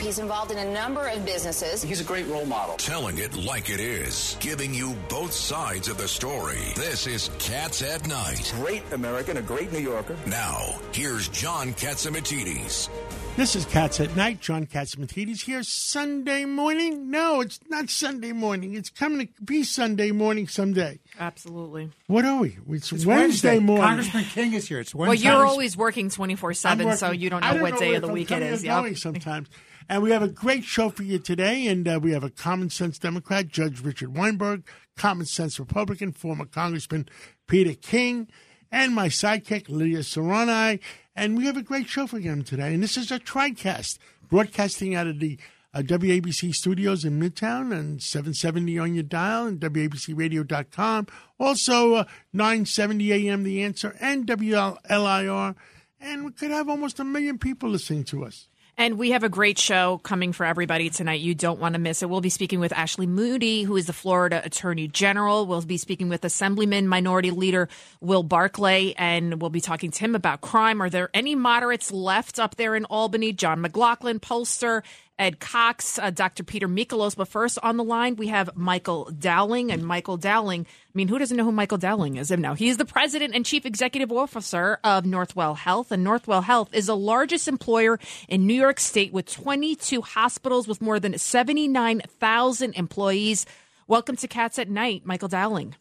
He's involved in a number of businesses. He's a great role model. Telling it like it is, giving you both sides of the story. This is Cats at Night. Great American, a great New Yorker. Now, here's John Catsimatidis. This is Cats at Night. John Catsimatidis here. Sunday morning? No, it's not Sunday morning. It's coming to be Sunday morning someday. Absolutely. What are we? It's, It's Wednesday, morning. Congressman King is here. It's Well, you're always working 24 7, so you don't I know what day of the if I'm week it coming is. or Yeah. sometimes. And we have a great show for you today. And uh, we have a common sense Democrat, Judge Richard Weinberg, common sense Republican, former Congressman Peter King, and my sidekick, Lydia Serrani. And we have a great show for them today. And this is a TriCast, broadcasting out of the uh, WABC studios in Midtown and 770 on your dial and WABCRadio.com. Also, uh, 970 AM The Answer and WLIR. And we could have almost a million people listening to us. And we have a great show coming for everybody tonight. You don't want to miss it. We'll be speaking with Ashley Moody, who is the Florida Attorney General. We'll be speaking with Assemblyman Minority Leader Will Barclay, and we'll be talking to him about crime. Are there any moderates left up there in Albany? John McLaughlin, pollster, Ed Cox, uh, Dr. Peter Mikolos. But first on the line, we have Michael Dowling. And Michael Dowling, I mean, who doesn't know who Michael Dowling is? Now, he's the president and chief executive officer of Northwell Health. And Northwell Health is the largest employer in New York State with 22 hospitals with more than 79,000 employees. Welcome to Cats at Night, Michael Dowling.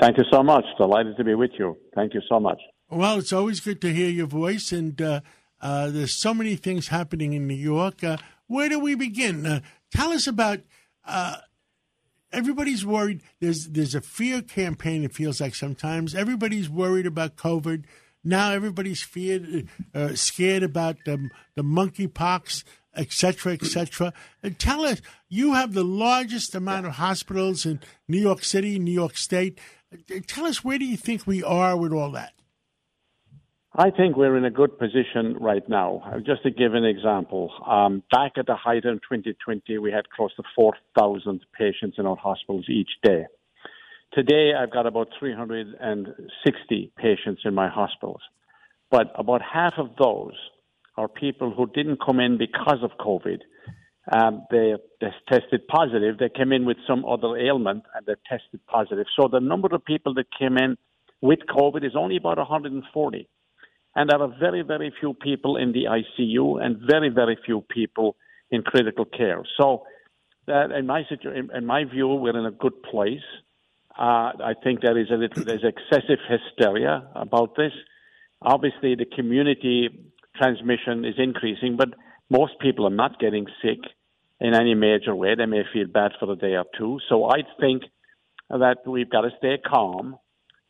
Thank you so much. Delighted to be with you. Thank you so much. Well, it's always good to hear your voice, and uh, uh, there's so many things happening in New York. Uh, where do we begin? Uh, tell us about. Uh, everybody's worried. There's there's a fear campaign. It feels like sometimes everybody's worried about COVID. Now everybody's feared, uh, scared about the the monkeypox, et cetera, et cetera. And tell us, you have the largest amount of hospitals in New York City, New York State. Uh, Tell us, where do you think we are with all that? I think we're in a good position right now. Just to give an example, um, back at the height in 2020, we had close to 4,000 patients in our hospitals each day. Today, I've got about 360 patients in my hospitals, but about half of those are people who didn't come in because of COVID. Um, they tested positive. They came in with some other ailment and they tested positive. So the number of people that came in with COVID is only about 140 and there are very, very few people in the ICU and very, very few people in critical care. So, that in my situ- in, in my view, we're in a good place. Uh, I think there is a little, there's excessive hysteria about this. Obviously, the community transmission is increasing, but most people are not getting sick in any major way. They may feel bad for a day or two. So I think that we've got to stay calm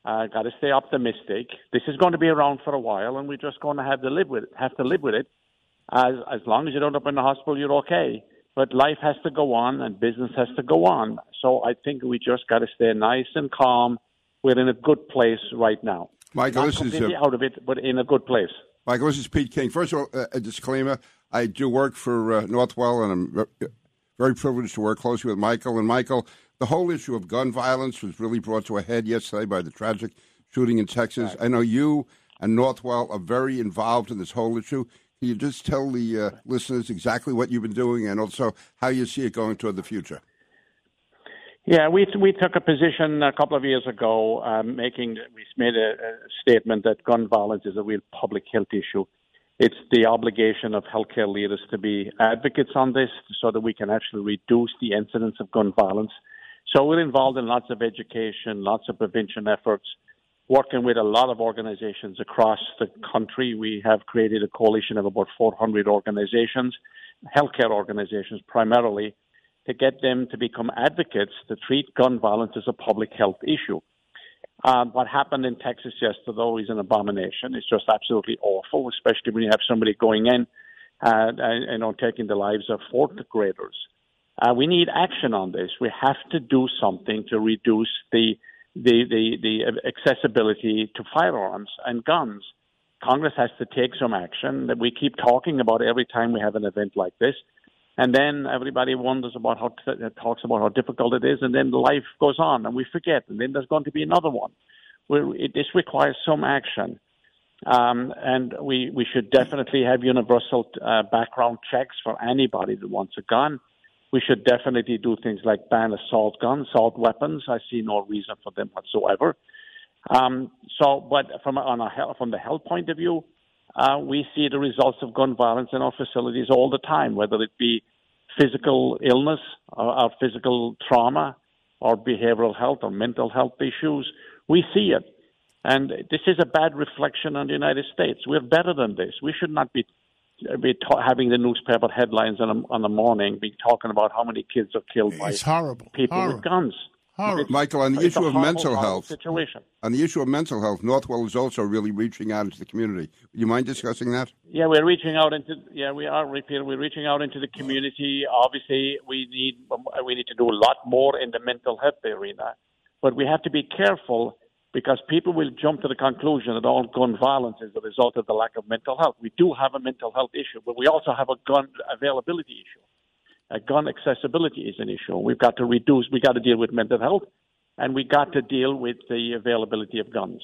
uh, got to stay optimistic. This is going to be around for a while, and we're just going to have to live with it. Have to live with it. As as long as you don't up in the hospital, you're okay. But life has to go on, and business has to go on. So I think we just got to stay nice and calm. We're in a good place right now. Michael, Not this is completely uh, out of it, but in a good place. Michael. This is Pete King. First of all, uh, a disclaimer: I do work for uh, Northwell, and I'm very privileged to work closely with Michael. And Michael, the whole issue of gun violence was really brought to a head yesterday by the tragic shooting in Texas. I know you and Northwell are very involved in this whole issue. Can you just tell the uh, listeners exactly what you've been doing, and also how you see it going toward the future? Yeah, we we took a position a couple of years ago, um, making we made a, a statement that gun violence is a real public health issue. It's the obligation of healthcare leaders to be advocates on this, so that we can actually reduce the incidence of gun violence. So we're involved in lots of education, lots of prevention efforts, working with a lot of organizations across the country. We have created a coalition of about 400 organizations, healthcare organizations primarily, to get them to become advocates to treat gun violence as a public health issue. Um, what happened in Texas yesterday though, is an abomination. It's just absolutely awful, especially when you have somebody going in uh, and you know taking the lives of fourth graders. Uh, we need action on this. We have to do something to reduce the the, the, the accessibility to firearms and guns. Congress has to take some action that we keep talking about every time we have an event like this. And then everybody wonders about how talks about how difficult it is, and then life goes on, and we forget, and then there's going to be another one. It, this requires some action. Um, and we, we should definitely have universal uh, background checks for anybody that wants a gun. We should definitely do things like ban assault guns, assault weapons. I see no reason for them whatsoever. Um, so, but from on a health, from the health point of view, uh, we see the results of gun violence in our facilities all the time, whether it be physical illness or, or physical trauma or behavioral health or mental health issues. We see it. And this is a bad reflection on the United States. We're better than this. We should not be be ta- having the newspaper headlines on a, on the morning, be talking about how many kids are killed by horrible. people horrible. with guns. Horrible. Michael, on the It's issue of horrible, mental health, situation. on the issue of mental health, Northwell is also really reaching out into the community. Do you mind discussing that? Yeah, we're reaching out into yeah we are Peter. We're reaching out into the community. Obviously, we need we need to do a lot more in the mental health arena, but we have to be careful because people will jump to the conclusion that all gun violence is the result of the lack of mental health. We do have a mental health issue, but we also have a gun availability issue. A gun accessibility is an issue. We've got to reduce. we've got to deal with mental health, and we've got to deal with the availability of guns.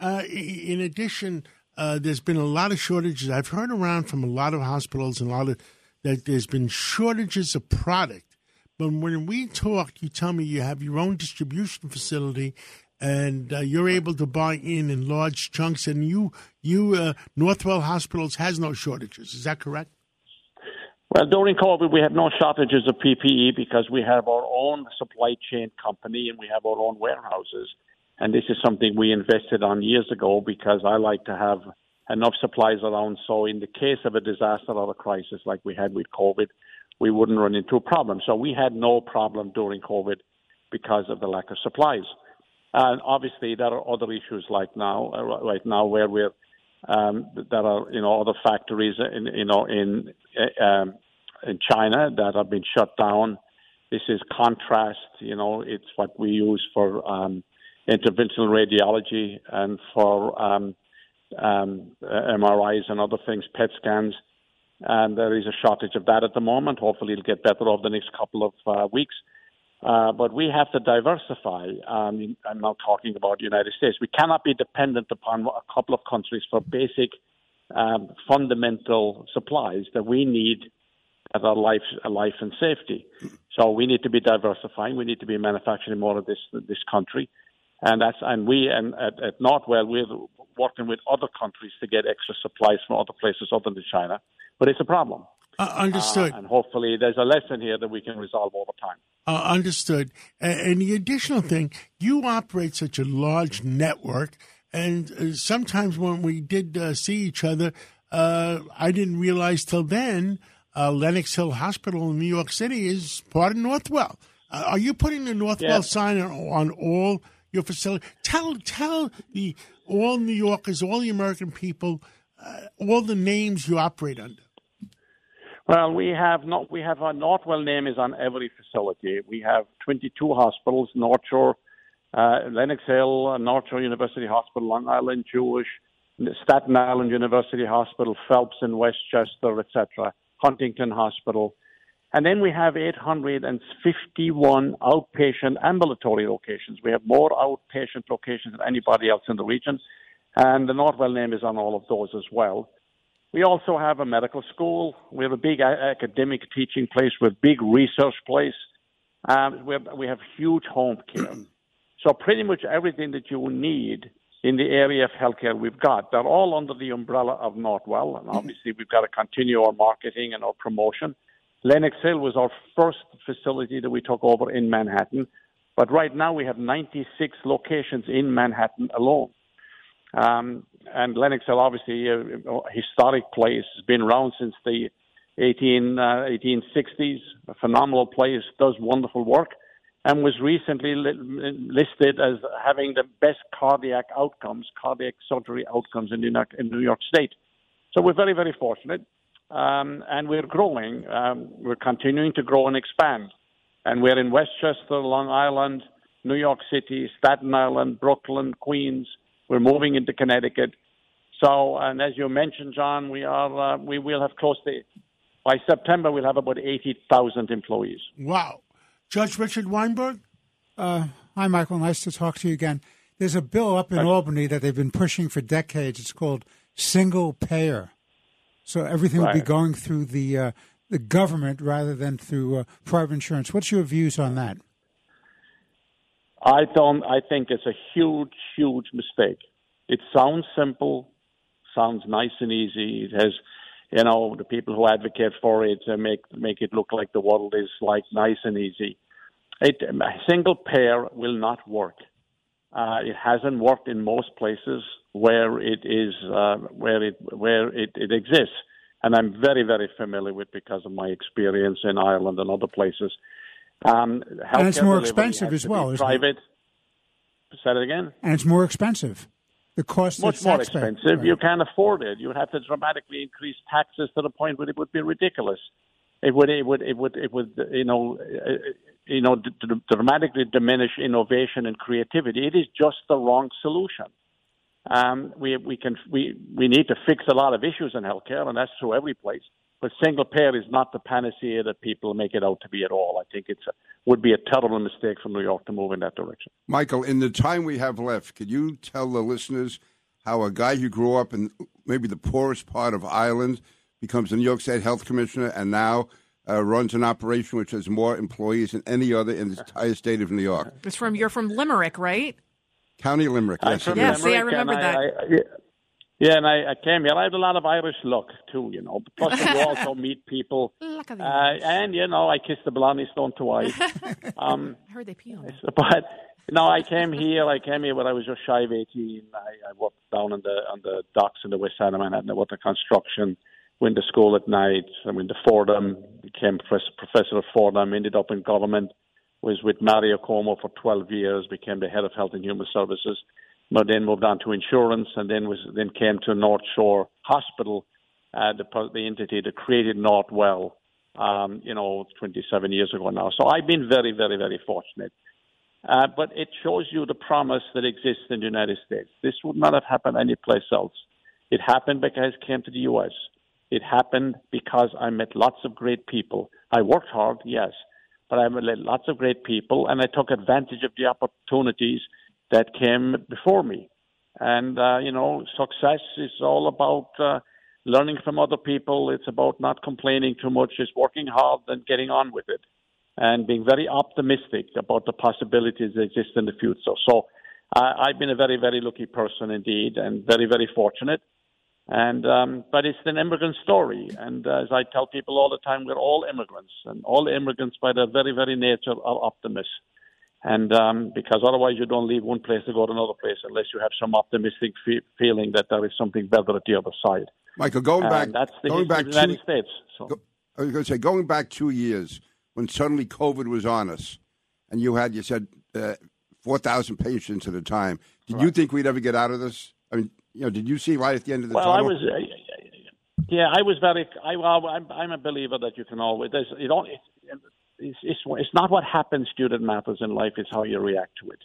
Uh, in addition, uh, there's been a lot of shortages. I've heard around from a lot of hospitals and a lot of that there's been shortages of product. But when we talk, you tell me you have your own distribution facility, and uh, you're able to buy in in large chunks. And you, you, uh, Northwell Hospitals has no shortages. Is that correct? Well, during COVID, we had no shortages of PPE because we have our own supply chain company and we have our own warehouses. And this is something we invested on years ago because I like to have enough supplies around. So, in the case of a disaster or a crisis like we had with COVID, we wouldn't run into a problem. So, we had no problem during COVID because of the lack of supplies. And obviously, there are other issues like now, uh, right now, where we're um, there are you know other factories in you know in uh, um, in China that have been shut down. This is contrast. You know, it's what we use for um, interventional radiology and for um, um, MRIs and other things, PET scans. And there is a shortage of that at the moment. Hopefully, it'll get better over the next couple of uh, weeks. Uh, but we have to diversify. Um, I'm not talking about the United States. We cannot be dependent upon a couple of countries for basic, um, fundamental supplies that we need at our life, life and safety. So we need to be diversifying. We need to be manufacturing more of this this country, and that's and we and at, at Northwell we're working with other countries to get extra supplies from other places other than China. But it's a problem. Uh, understood. Uh, and hopefully, there's a lesson here that we can resolve over time. Uh, understood. And, and the additional thing, you operate such a large network, and uh, sometimes when we did uh, see each other, uh, I didn't realize till then uh, Lenox Hill Hospital in New York City is part of Northwell. Uh, are you putting the Northwell Yeah. sign on, on all your facilities? Tell tell the all New Yorkers, all the American people, uh, all the names you operate under. Well, we have not. We have our Northwell name is on every facility. We have 22 hospitals: North Shore, uh, Lenox Hill, North Shore University Hospital, Long Island Jewish, Staten Island University Hospital, Phelps in Westchester, etc. Huntington Hospital, and then we have 851 outpatient ambulatory locations. We have more outpatient locations than anybody else in the region, and the Northwell name is on all of those as well. We also have a medical school. We have a big academic teaching place. We have big research place. Um, we, have, we have huge home care. so pretty much everything that you need in the area of healthcare we've got. They're all under the umbrella of Northwell, and obviously we've got to continue our marketing and our promotion. Lenox Hill was our first facility that we took over in Manhattan, but right now we have 96 locations in Manhattan alone. Um, and Lenox Hill, obviously, a, a historic place, has been around since the 18, uh, 1860s. A phenomenal place, does wonderful work, and was recently li- listed as having the best cardiac outcomes, cardiac surgery outcomes in New York, in New York State. So we're very, very fortunate, um, and we're growing. Um, we're continuing to grow and expand, and we're in Westchester, Long Island, New York City, Staten Island, Brooklyn, Queens. We're moving into Connecticut. So, and as you mentioned, John, we are uh, we will have close to by September we'll have about eighty thousand employees. Wow. Judge Richard Weinberg? Uh, hi, Michael. Nice to talk to you again. There's a bill up in Albany that they've been pushing for decades. It's called single payer. So everything will be going through the uh, the government rather than through uh, private insurance. What's your views on that? I don't. I think it's a huge, huge mistake. It sounds simple, sounds nice and easy. It has, you know, the people who advocate for it uh, make make it look like the world is like nice and easy. It, a single payer will not work. Uh, it hasn't worked in most places where it is uh, where it where it, it exists, and I'm very very familiar with because of my experience in Ireland and other places. Um, And it's more expensive as well, isn't it? Private. Say it again. And it's more expensive. The cost Much more expensive. Right. You can't afford it. You would have to dramatically increase taxes to the point where it would be ridiculous. It would. It would. It would. It would. You know. You know. d- d- dramatically diminish innovation and creativity. It is just the wrong solution. Um, we we can we we need to fix a lot of issues in healthcare, and that's true every place. But single payer is not the panacea that people make it out to be at all. I think it's a, would be a terrible mistake for New York to move in that direction. Michael, in the time we have left, could you tell the listeners how a guy who grew up in maybe the poorest part of Ireland becomes a New York State Health Commissioner and now uh, runs an operation which has more employees than any other in the entire state of New York? It's from you're from Limerick, right? County Limerick, I'm yes, from Yeah, is. see, I remember that. I- I- yeah, and I, I came here. I had a lot of Irish luck too, you know. Plus, you also meet people, uh, and you know, I kissed the Blarney Stone twice. um, I heard they pee on it. but no, I came here. I came here when I was just shy of eighteen. I, I worked down on the on the docks in the west side of Manhattan. I worked in construction. Went to school at night. I went to Fordham. Became professor, professor at Fordham. Ended up in government. Was with Mario Cuomo for twelve years. Became the head of health and human services. But then moved on to insurance, and then was then came to North Shore Hospital, uh, the the entity that created Northwell. Um, you know, 27 years ago now. So I've been very, very, very fortunate. Uh, but it shows you the promise that exists in the United States. This would not have happened anyplace else. It happened because I came to the U.S. It happened because I met lots of great people. I worked hard, yes, but I met lots of great people, and I took advantage of the opportunities that came before me. And, uh, you know, success is all about uh, learning from other people. It's about not complaining too much. It's working hard and getting on with it and being very optimistic about the possibilities that exist in the future. So uh, I've been a very, very lucky person indeed and very, very fortunate. And um, but it's an immigrant story, and uh, as I tell people all the time, we're all immigrants, and all immigrants by their very, very nature are optimists. And um, because otherwise, you don't leave one place to go to another place unless you have some optimistic fe- feeling that there is something better at the other side. Michael, going back, and that's the going back the United two, States. So. Go- I was going to say, going back two years when suddenly COVID was on us, and you had, you said, uh, 4,000 patients at a time. Did you think we'd ever get out of this? I mean, you know, did you see right at the end of the well, tunnel? I was. Uh, yeah, I was very. I, I'm a believer that you can always. There's, you don't. It's, it's, it's not what happens to you that matters in life. It's how you react to it.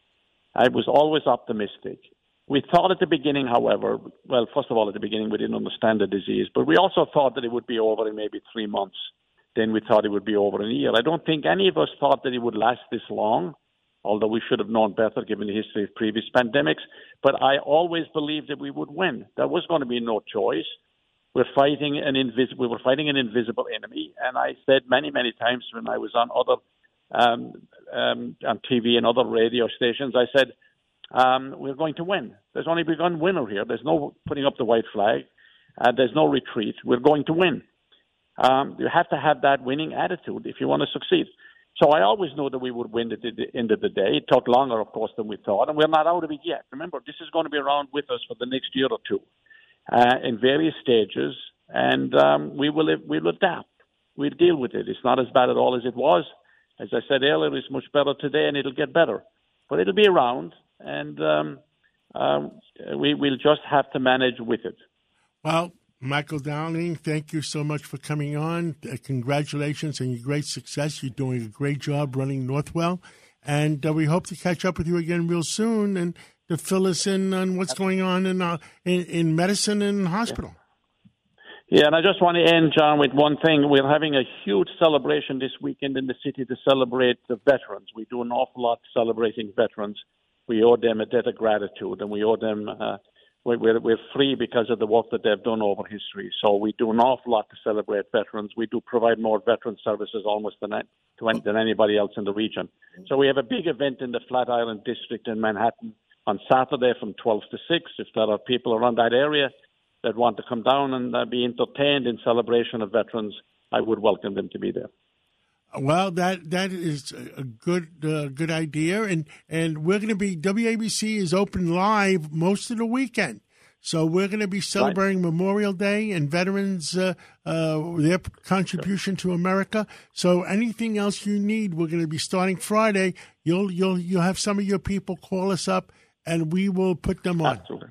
I was always optimistic. We thought at the beginning, however, well, first of all, at the beginning, we didn't understand the disease, but we also thought that it would be over in maybe three months. Then we thought it would be over in a year. I don't think any of us thought that it would last this long, although we should have known better given the history of previous pandemics. But I always believed that we would win. There was going to be no choice. We're fighting an invis- we were fighting an invisible enemy, and I said many, many times when I was on other um, um, on TV and other radio stations, I said um, we're going to win. There's only one winner here. There's no putting up the white flag. Uh, there's no retreat. We're going to win. Um, you have to have that winning attitude if you want to succeed. So I always knew that we would win at the end of the day. It took longer, of course, than we thought, and we're not out of it yet. Remember, this is going to be around with us for the next year or two, uh, in various stages, and um, we will we'll adapt. We'll deal with it. It's not as bad at all as it was. As I said earlier, it's much better today, and it'll get better. But it'll be around, and um, um, we will just have to manage with it. Well, Michael Dowling, thank you so much for coming on. Uh, congratulations on your great success. You're doing a great job running Northwell. And uh, we hope to catch up with you again real soon and to fill us in on what's going on in, uh, in, in medicine and hospital. Yeah, and I just want to end, John, with one thing. We're having a huge celebration this weekend in the city to celebrate the veterans. We do an awful lot celebrating veterans. we owe them a debt of gratitude, and we owe them. Uh, we're, we're free because of the work that they've done over history. So we do an awful lot to celebrate veterans. We do provide more veteran services almost than, than anybody else in the region. So we have a big event in the Flatiron District in Manhattan on Saturday from 12 to 6. If there are people around that area that want to come down and uh, be entertained in celebration of veterans, I would welcome them to be there. Well, that that is a good uh, good idea, and and we're going to be WABC is open live most of the weekend, so we're going to be celebrating right. Memorial Day and veterans uh, uh, their contribution to America. So anything else you need, we're going to be starting Friday. You'll you'll you'll have some of your people call us up, and we will put them on. Absolutely.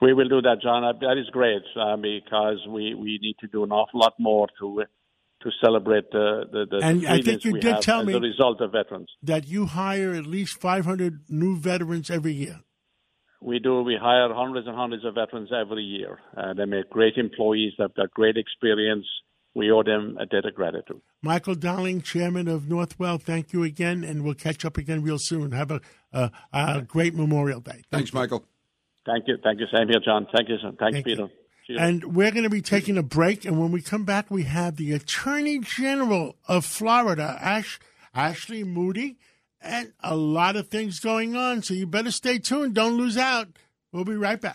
We will do that, John. That is great uh, because we, we need to do an awful lot more to to celebrate the the, the and I think you did tell me the result of veterans that you hire at least 500 new veterans every year. We do. We hire hundreds and hundreds of veterans every year. Uh, they make great employees. They've got great experience. We owe them a debt of gratitude. Michael Dowling, chairman of Northwell, thank you again, and we'll catch up again real soon. Have a, a, a great Memorial Day. Thank Thanks, you. Michael. Thank you. Thank you. Same here, John. Thank you. Thanks, Thank Peter. You. And we're going to be taking a break. And when we come back, we have the Attorney General of Florida, Ash, Ashley Moody, and a lot of things going on. So you better stay tuned. Don't lose out. We'll be right back.